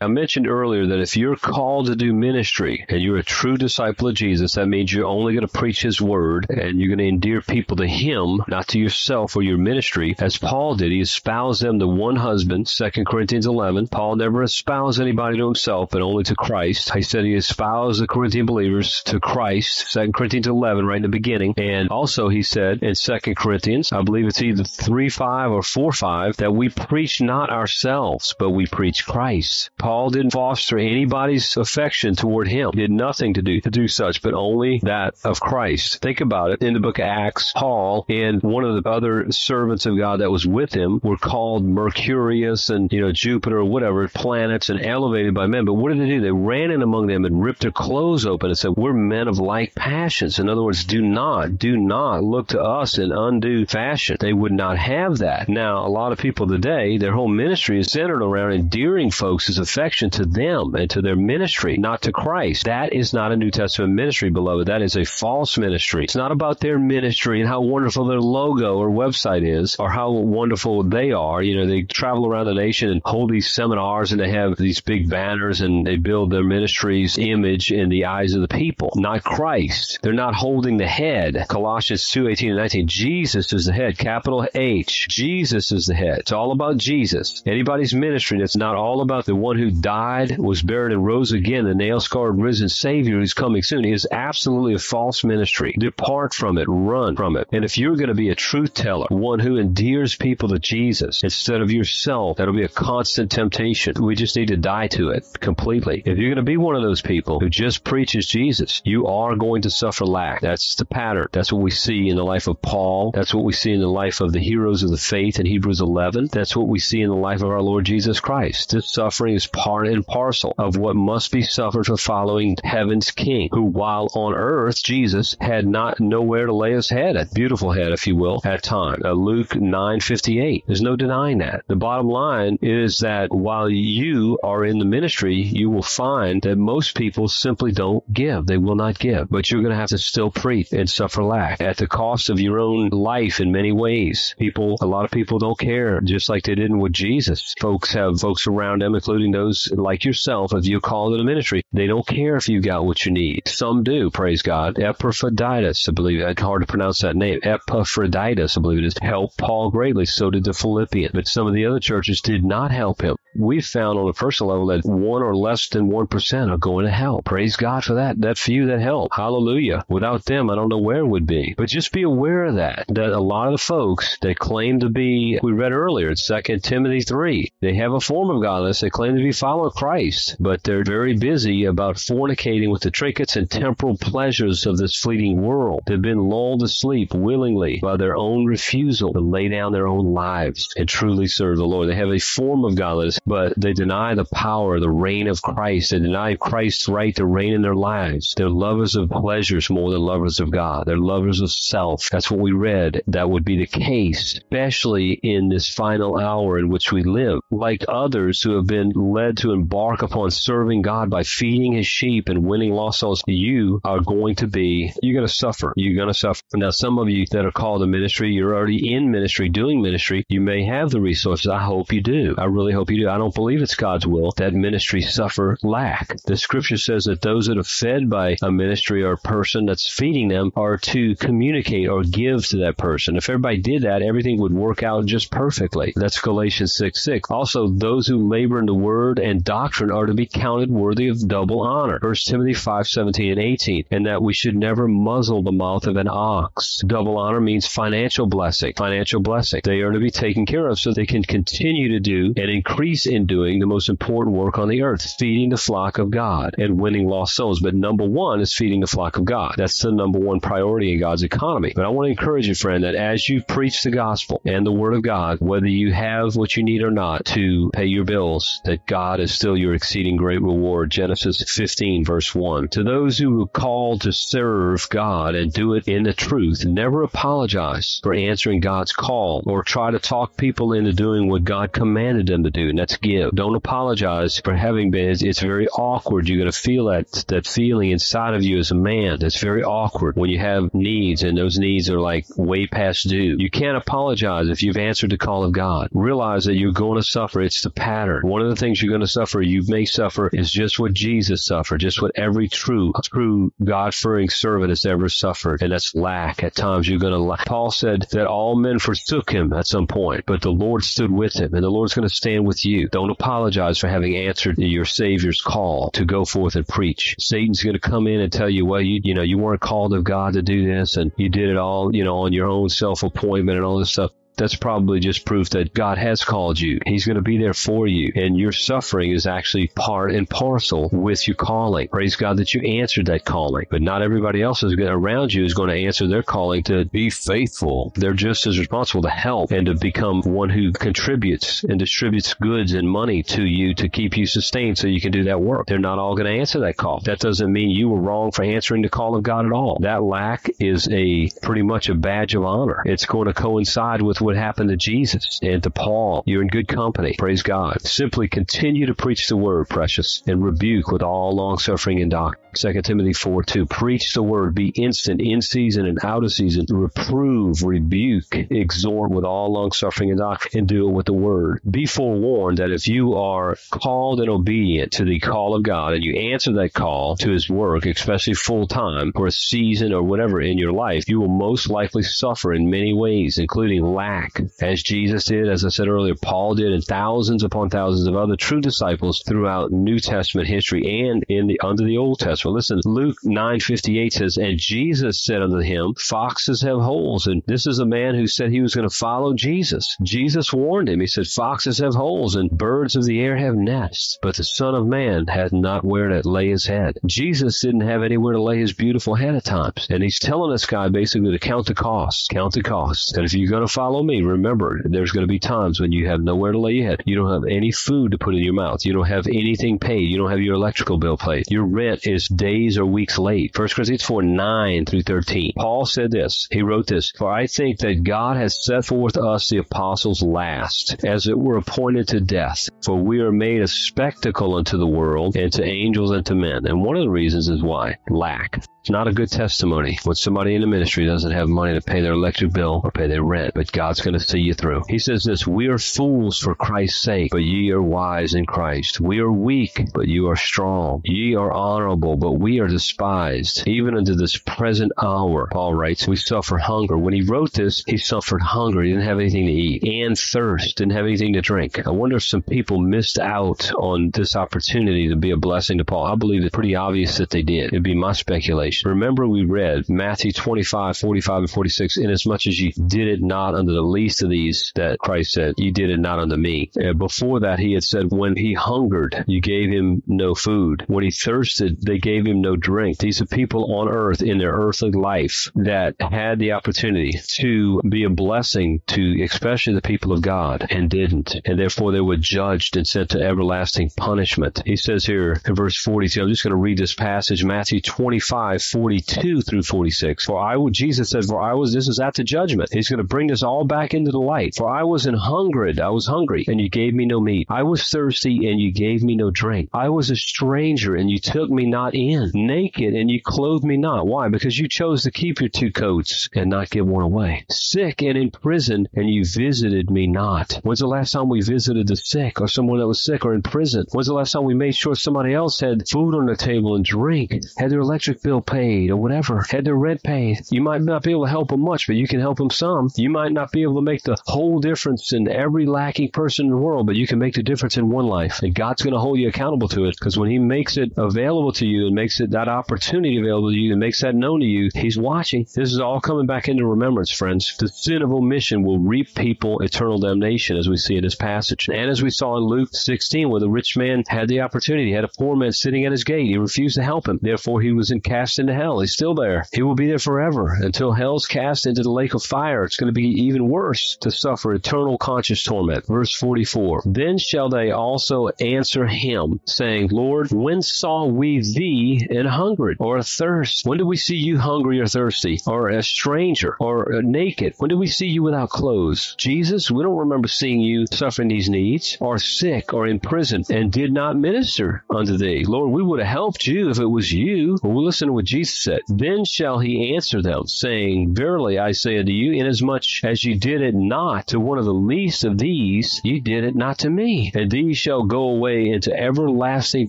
I mentioned earlier that if you're called to do ministry and you're a true disciple of Jesus, that means you're only going to preach His word and you're going to endear people to Him, not to yourself or your ministry. As Paul did, he espoused them to one husband, 2 Corinthians 11. Paul never espoused anybody to himself, but only to Christ. He said he espoused the Corinthian believers to Christ, 2 Corinthians 11, right in the beginning. And also he said in 2 Corinthians, I believe it's either 3 5 or 4 5, that we preach not ourselves, but we preach Christ. Paul didn't foster anybody's affection toward him. He did nothing to do to do such, but only that of Christ. Think about it. In the book of Acts, Paul and one of the other servants of God that was with him were called Mercurius and you know Jupiter or whatever planets and elevated by men. But what did they do? They ran in among them and ripped their clothes open and said, "We're men of like passions." In other words, do not, do not look to us in undue fashion. They would not have that. Now, a lot of people today, their whole ministry is centered around endearing folks as affection affection to them and to their ministry, not to Christ. That is not a New Testament ministry, beloved. That is a false ministry. It's not about their ministry and how wonderful their logo or website is or how wonderful they are. You know, they travel around the nation and hold these seminars and they have these big banners and they build their ministry's image in the eyes of the people, not Christ. They're not holding the head. Colossians 2, 18 and 19. Jesus is the head, capital H. Jesus is the head. It's all about Jesus. Anybody's ministry that's not all about the one who died, was buried, and rose again, the nail scarred risen Savior who's coming soon, is absolutely a false ministry. Depart from it, run from it. And if you're going to be a truth teller, one who endears people to Jesus instead of yourself, that'll be a constant temptation. We just need to die to it completely. If you're going to be one of those people who just preaches Jesus, you are going to suffer lack. That's the pattern. That's what we see in the life of Paul. That's what we see in the life of the heroes of the faith in Hebrews 11. That's what we see in the life of our Lord Jesus Christ. This suffering is part and parcel of what must be suffered for following heaven's King, who while on earth, Jesus had not nowhere to lay his head, a beautiful head, if you will, at time. Uh, Luke 9:58. There's no denying that. The bottom line is that while you are in the ministry, you will find that most people simply don't give. They will not give. But you're going to have to still preach and suffer lack at the cost of your own life in many ways. People, a lot of people don't care, just like they didn't with Jesus. Folks have folks around them, including those those like yourself, if you call it a ministry, they don't care if you got what you need. Some do, praise God. Epaphroditus, I believe, it's hard to pronounce that name. Epaphroditus, I believe it is, helped Paul greatly. So did the Philippians. But some of the other churches did not help him. We found on a personal level that one or less than 1% are going to hell. Praise God for that. That few that help. Hallelujah. Without them, I don't know where it would be. But just be aware of that, that a lot of the folks that claim to be, we read earlier, it's 2 Timothy 3, they have a form of godliness. They claim to be follow Christ, but they're very busy about fornicating with the trinkets and temporal pleasures of this fleeting world. They've been lulled to sleep willingly by their own refusal to lay down their own lives and truly serve the Lord. They have a form of godliness, but they deny the power, the reign of Christ. They deny Christ's right to reign in their lives. They're lovers of pleasures more than lovers of God. They're lovers of self. That's what we read. That would be the case, especially in this final hour in which we live. Like others who have been led to embark upon serving God by feeding his sheep and winning lost souls, you are going to be, you're going to suffer. You're going to suffer. Now, some of you that are called to ministry, you're already in ministry, doing ministry. You may have the resources. I hope you do. I really hope you do. I don't believe it's God's will that ministry suffer lack. The scripture says that those that are fed by a ministry or a person that's feeding them are to communicate or give to that person. If everybody did that, everything would work out just perfectly. That's Galatians 6 6. Also, those who labor in the word word and doctrine are to be counted worthy of double honor. 1 Timothy 5, 17 and 18. And that we should never muzzle the mouth of an ox. Double honor means financial blessing. Financial blessing. They are to be taken care of so they can continue to do and increase in doing the most important work on the earth, feeding the flock of God and winning lost souls. But number one is feeding the flock of God. That's the number one priority in God's economy. But I want to encourage you, friend, that as you preach the gospel and the word of God, whether you have what you need or not to pay your bills, that God is still your exceeding great reward. Genesis 15, verse 1. To those who are called to serve God and do it in the truth, never apologize for answering God's call or try to talk people into doing what God commanded them to do, and that's give. Don't apologize for having been. It's very awkward. You're going to feel that, that feeling inside of you as a man. That's very awkward when you have needs and those needs are like way past due. You can't apologize if you've answered the call of God. Realize that you're going to suffer. It's the pattern. One of the things you're going to suffer, you may suffer, is just what Jesus suffered, just what every true, true God-fearing servant has ever suffered, and that's lack. At times you're going to lack. Paul said that all men forsook him at some point, but the Lord stood with him, and the Lord's going to stand with you. Don't apologize for having answered your Savior's call to go forth and preach. Satan's going to come in and tell you, well, you, you know, you weren't called of God to do this, and you did it all, you know, on your own self-appointment and all this stuff that's probably just proof that God has called you. He's going to be there for you. And your suffering is actually part and parcel with your calling. Praise God that you answered that calling. But not everybody else is going, around you is going to answer their calling to be faithful. They're just as responsible to help and to become one who contributes and distributes goods and money to you to keep you sustained so you can do that work. They're not all going to answer that call. That doesn't mean you were wrong for answering the call of God at all. That lack is a pretty much a badge of honor. It's going to coincide with what happened to Jesus and to Paul. You're in good company. Praise God. Simply continue to preach the word, precious, and rebuke with all long suffering and doctrine. 2 Timothy 4 2. Preach the word, be instant, in season and out of season. Reprove, rebuke, exhort with all long suffering and doctrine, and do it with the word. Be forewarned that if you are called and obedient to the call of God and you answer that call to his work, especially full time for a season or whatever in your life, you will most likely suffer in many ways, including lack, as Jesus did, as I said earlier, Paul did, and thousands upon thousands of other true disciples throughout New Testament history and in the under the Old Testament. Listen, Luke 9:58 says, "And Jesus said unto him, Foxes have holes." And this is a man who said he was going to follow Jesus. Jesus warned him. He said, "Foxes have holes, and birds of the air have nests, but the Son of Man hath not where to lay his head." Jesus didn't have anywhere to lay his beautiful head at times, and he's telling this guy basically to count the cost. Count the cost. That if you're going to follow me, remember, there's going to be times when you have nowhere to lay your head. You don't have any food to put in your mouth. You don't have anything paid. You don't have your electrical bill paid. Your rent is days or weeks late. 1 Corinthians 4 9 through 13. Paul said this. He wrote this For I think that God has set forth us, the apostles, last, as it were appointed to death. For we are made a spectacle unto the world, and to angels and to men. And one of the reasons is why? Lack. It's not a good testimony when somebody in the ministry doesn't have money to pay their electric bill or pay their rent, but God's going to see you through. He says this, we are fools for Christ's sake, but ye are wise in Christ. We are weak, but you are strong. Ye are honorable, but we are despised. Even unto this present hour, Paul writes, we suffer hunger. When he wrote this, he suffered hunger. He didn't have anything to eat and thirst, didn't have anything to drink. I wonder if some people missed out on this opportunity to be a blessing to Paul. I believe it's pretty obvious that they did. It'd be my speculation. Remember we read Matthew 25, 45, and 46, inasmuch as ye did it not unto the least of these that Christ said, you did it not unto me. Uh, before that, he had said, when he hungered, you gave him no food. When he thirsted, they gave him no drink. These are people on earth in their earthly life that had the opportunity to be a blessing to especially the people of God and didn't. And therefore they were judged and sent to everlasting punishment. He says here in verse 42, I'm just going to read this passage, Matthew 25, 42 through 46. For I, Jesus said, for I was, this is at the judgment. He's going to bring this all back into the light. For I was in hungered, I was hungry, and you gave me no meat. I was thirsty, and you gave me no drink. I was a stranger, and you took me not in. Naked, and you clothed me not. Why? Because you chose to keep your two coats and not give one away. Sick and in prison, and you visited me not. When's the last time we visited the sick, or someone that was sick or in prison? When's the last time we made sure somebody else had food on the table and drink, had their electric bill paid or whatever, had their rent paid. You might not be able to help them much, but you can help them some. You might not be able to make the whole difference in every lacking person in the world, but you can make the difference in one life. And God's going to hold you accountable to it because when He makes it available to you and makes it that opportunity available to you and makes that known to you, He's watching. This is all coming back into remembrance, friends. The sin of omission will reap people eternal damnation, as we see in this passage. And as we saw in Luke 16, where the rich man had the opportunity, he had a poor man sitting at his gate. He refused to help him. Therefore, he was cast into hell. He's still there. He will be there forever until hell's cast into the lake of fire. It's going to be even worse to suffer eternal conscious torment. Verse 44. Then shall they also answer him, saying, Lord, when saw we thee in hunger or thirst? When did we see you hungry or thirsty, or a stranger, or naked? When did we see you without clothes? Jesus, we don't remember seeing you suffering these needs, or sick, or in prison, and did not minister unto thee. Lord, we would have helped you if it was you. But we listen to what Jesus said. Then shall he answer them, saying, Verily I say unto you, inasmuch as you did it not to one of the least of these, you did it not to me. And these shall go away into everlasting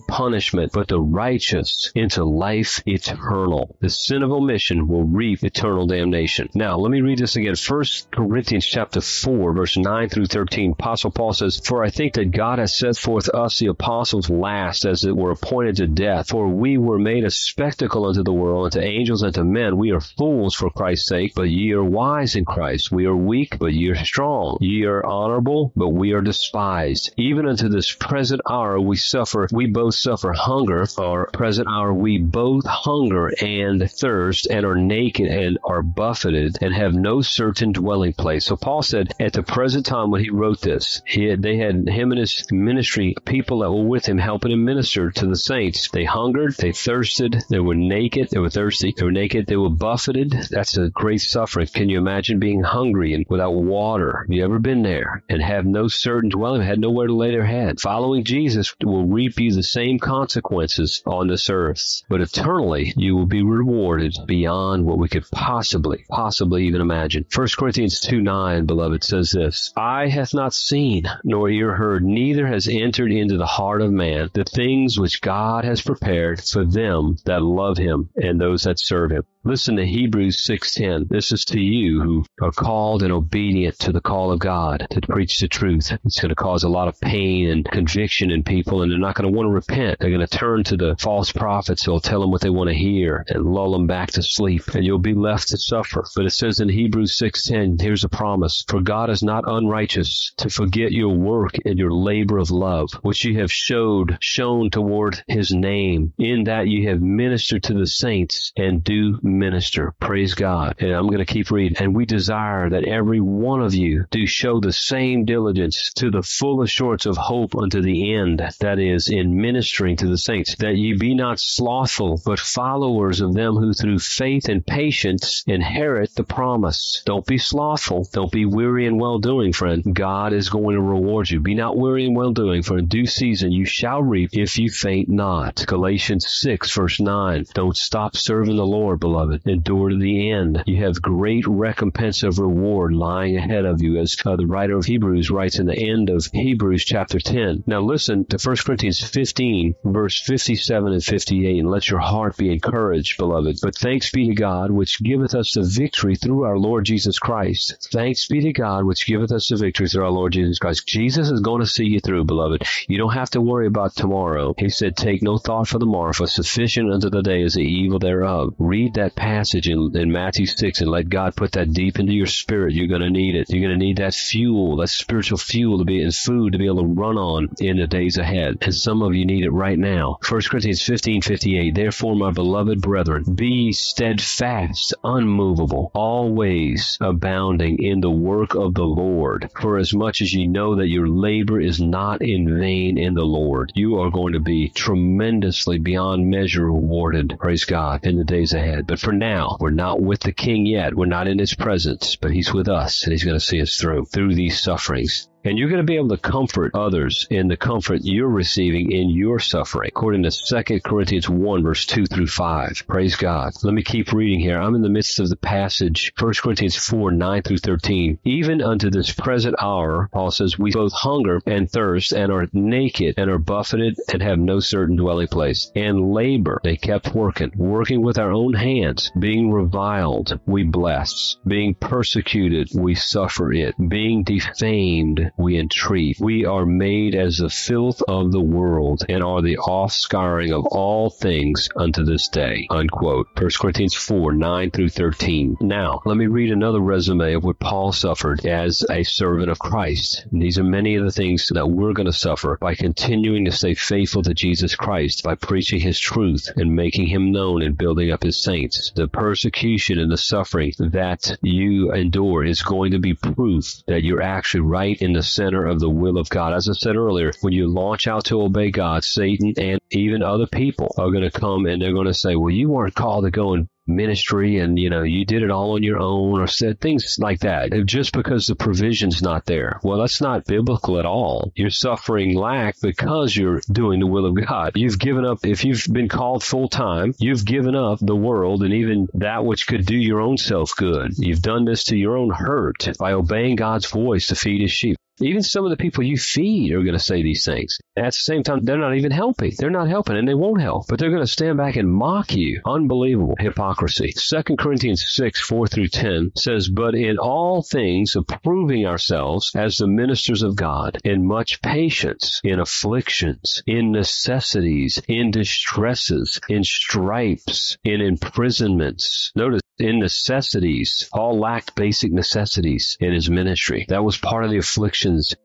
punishment, but the righteous into life eternal. The sin of omission will reap eternal damnation. Now, let me read this again. 1 Corinthians chapter 4, verse 9 through 13. Apostle Paul says, For I think that God has set forth us, the apostles, last, as it were appointed to death. For we were made a spectacle unto the world, and to angels, and to men. We are fools for Christ's sake, but ye are wise in Christ. We are weak, but ye are strong. Ye are honorable, but we are despised. Even unto this present hour we suffer, we both suffer hunger, or present hour we both hunger and thirst, and are naked and are buffeted, and have no certain dwelling place. So Paul said, at the present time when he wrote this, he had, they had him and his ministry, people that were with him helping him minister to the saints. They hungered, they thirsted, they were naked, they were thirsty, they were naked, they were buffeted. That's a great suffering. Can you imagine being hungry and without water? Have you ever been there and have no certain dwelling, had nowhere to lay their head? Following Jesus will reap you the same consequences on this earth, but eternally you will be rewarded beyond what we could possibly, possibly even imagine. 1 Corinthians 2 9, beloved, says this Eye hath not seen, nor ear heard, neither has entered into the heart of man the things which God has prepared for them that love him and those that serve him. Listen to Hebrews 6:10. This is to you who are called and obedient to the call of God to preach the truth. It's going to cause a lot of pain and conviction in people, and they're not going to want to repent. They're going to turn to the false prophets who'll tell them what they want to hear and lull them back to sleep, and you'll be left to suffer. But it says in Hebrews 6:10, here's a promise: For God is not unrighteous to forget your work and your labor of love, which you have showed shown toward His name, in that you have ministered to the saints and do minister. Praise God. And I'm going to keep reading. And we desire that every one of you do show the same diligence to the full assurance of hope unto the end, that is, in ministering to the saints, that ye be not slothful, but followers of them who through faith and patience inherit the promise. Don't be slothful. Don't be weary in well doing, friend. God is going to reward you. Be not weary in well doing, for in due season you shall reap if you faint not. Galatians 6, verse 9. Don't stop serving the Lord, beloved Endure to the end. You have great recompense of reward lying ahead of you, as uh, the writer of Hebrews writes in the end of Hebrews chapter 10. Now listen to 1 Corinthians 15, verse 57 and 58, and let your heart be encouraged, beloved. But thanks be to God, which giveth us the victory through our Lord Jesus Christ. Thanks be to God, which giveth us the victory through our Lord Jesus Christ. Jesus is going to see you through, beloved. You don't have to worry about tomorrow. He said, Take no thought for the morrow, for sufficient unto the day is the evil thereof. Read that passage in, in Matthew 6 and let God put that deep into your spirit. You're going to need it. You're going to need that fuel, that spiritual fuel to be in food to be able to run on in the days ahead. And some of you need it right now. 1 Corinthians 15 58. Therefore, my beloved brethren, be steadfast, unmovable, always abounding in the work of the Lord. For as much as you know that your labor is not in vain in the Lord, you are going to be tremendously beyond measure rewarded. Praise God in the days ahead. But for now, we're not with the King yet. We're not in his presence, but he's with us and he's going to see us through, through these sufferings. And you're going to be able to comfort others in the comfort you're receiving in your suffering, according to 2 Corinthians 1, verse 2 through 5. Praise God. Let me keep reading here. I'm in the midst of the passage, 1 Corinthians 4, 9 through 13. Even unto this present hour, Paul says, we both hunger and thirst and are naked and are buffeted and have no certain dwelling place. And labor, they kept working, working with our own hands, being reviled, we bless, being persecuted, we suffer it, being defamed, we entreat. We are made as the filth of the world and are the offscouring of all things unto this day. Unquote. 1 Corinthians 4, 9 through 13. Now, let me read another resume of what Paul suffered as a servant of Christ. And these are many of the things that we're going to suffer by continuing to stay faithful to Jesus Christ, by preaching his truth and making him known and building up his saints. The persecution and the suffering that you endure is going to be proof that you're actually right in the center of the will of God. As I said earlier, when you launch out to obey God, Satan and even other people are going to come and they're going to say, well, you weren't called to go and ministry and you know you did it all on your own or said things like that. Just because the provision's not there. Well that's not biblical at all. You're suffering lack because you're doing the will of god. You've given up if you've been called full time you've given up the world and even that which could do your own self good. You've done this to your own hurt by obeying god's voice to feed his sheep even some of the people you feed are going to say these things. At the same time, they're not even helping. They're not helping and they won't help, but they're going to stand back and mock you. Unbelievable hypocrisy. 2 Corinthians 6, 4 through 10 says, But in all things approving ourselves as the ministers of God, in much patience, in afflictions, in necessities, in distresses, in stripes, in imprisonments. Notice in necessities. Paul lacked basic necessities in his ministry. That was part of the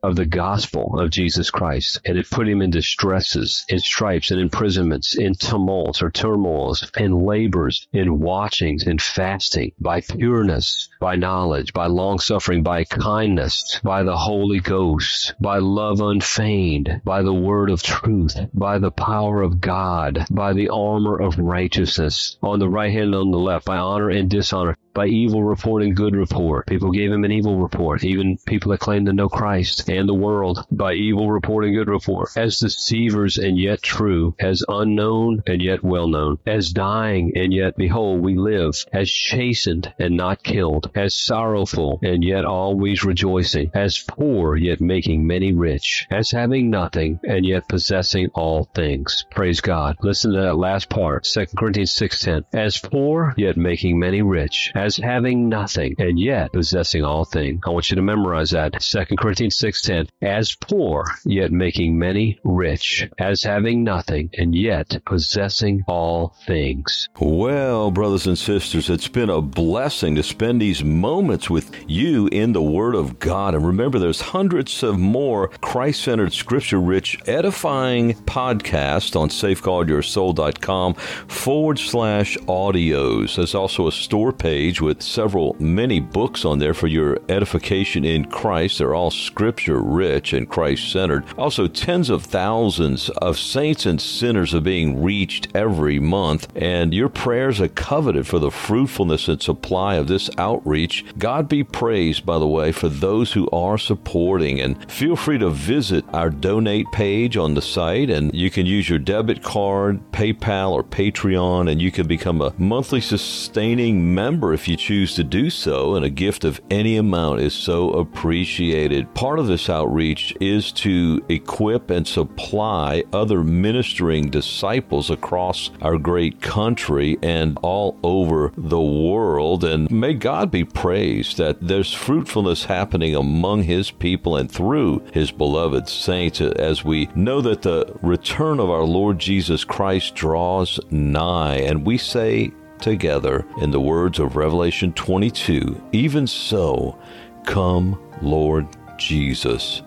of the gospel of Jesus Christ. And it put him in distresses, in stripes, and imprisonments, in tumults or turmoils, in labors, in watchings, in fasting, by pureness, by knowledge, by long suffering, by kindness, by the Holy Ghost, by love unfeigned, by the word of truth, by the power of God, by the armor of righteousness, on the right hand and on the left, by honor and dishonor, by evil report and good report. People gave him an evil report, even people that claimed to know Christ and the world, by evil report and good report, as deceivers and yet true, as unknown and yet well known, as dying and yet behold we live, as chastened and not killed, as sorrowful and yet always rejoicing, as poor yet making many rich, as having nothing and yet possessing all things. Praise God. Listen to that last part, 2 Corinthians 6.10. As poor yet making many rich, as having nothing and yet possessing all things. I want you to memorize that. 2 Corinthians 6.10. As poor, yet making many rich. As having nothing and yet possessing all things. Well, brothers and sisters, it's been a blessing to spend these moments with you in the Word of God. And remember, there's hundreds of more Christ centered, scripture rich, edifying podcasts on safeguardyoursoul.com forward slash audios. There's also a store page with several, many books on there for your edification in Christ. They're all scripture rich and Christ centered. Also, tens of thousands of saints and sinners are being reached every month, and your prayers are coveted for the fruitfulness and supply of this outreach. God be praised, by the way, for those who are supporting. And feel free to visit our donate page on the site, and you can use your debit card, PayPal, or Patreon, and you can become a monthly sustaining member if you choose to do so, and a gift of any amount is so appreciated. Part of this outreach is to equip and supply other ministering disciples across our great country and all over the world. And may God be praised that there's fruitfulness happening among His people and through His beloved saints as we know that the return of our Lord Jesus Christ draws nigh. And we say, together in the words of Revelation 22 Even so, come, Lord Jesus.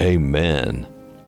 Amen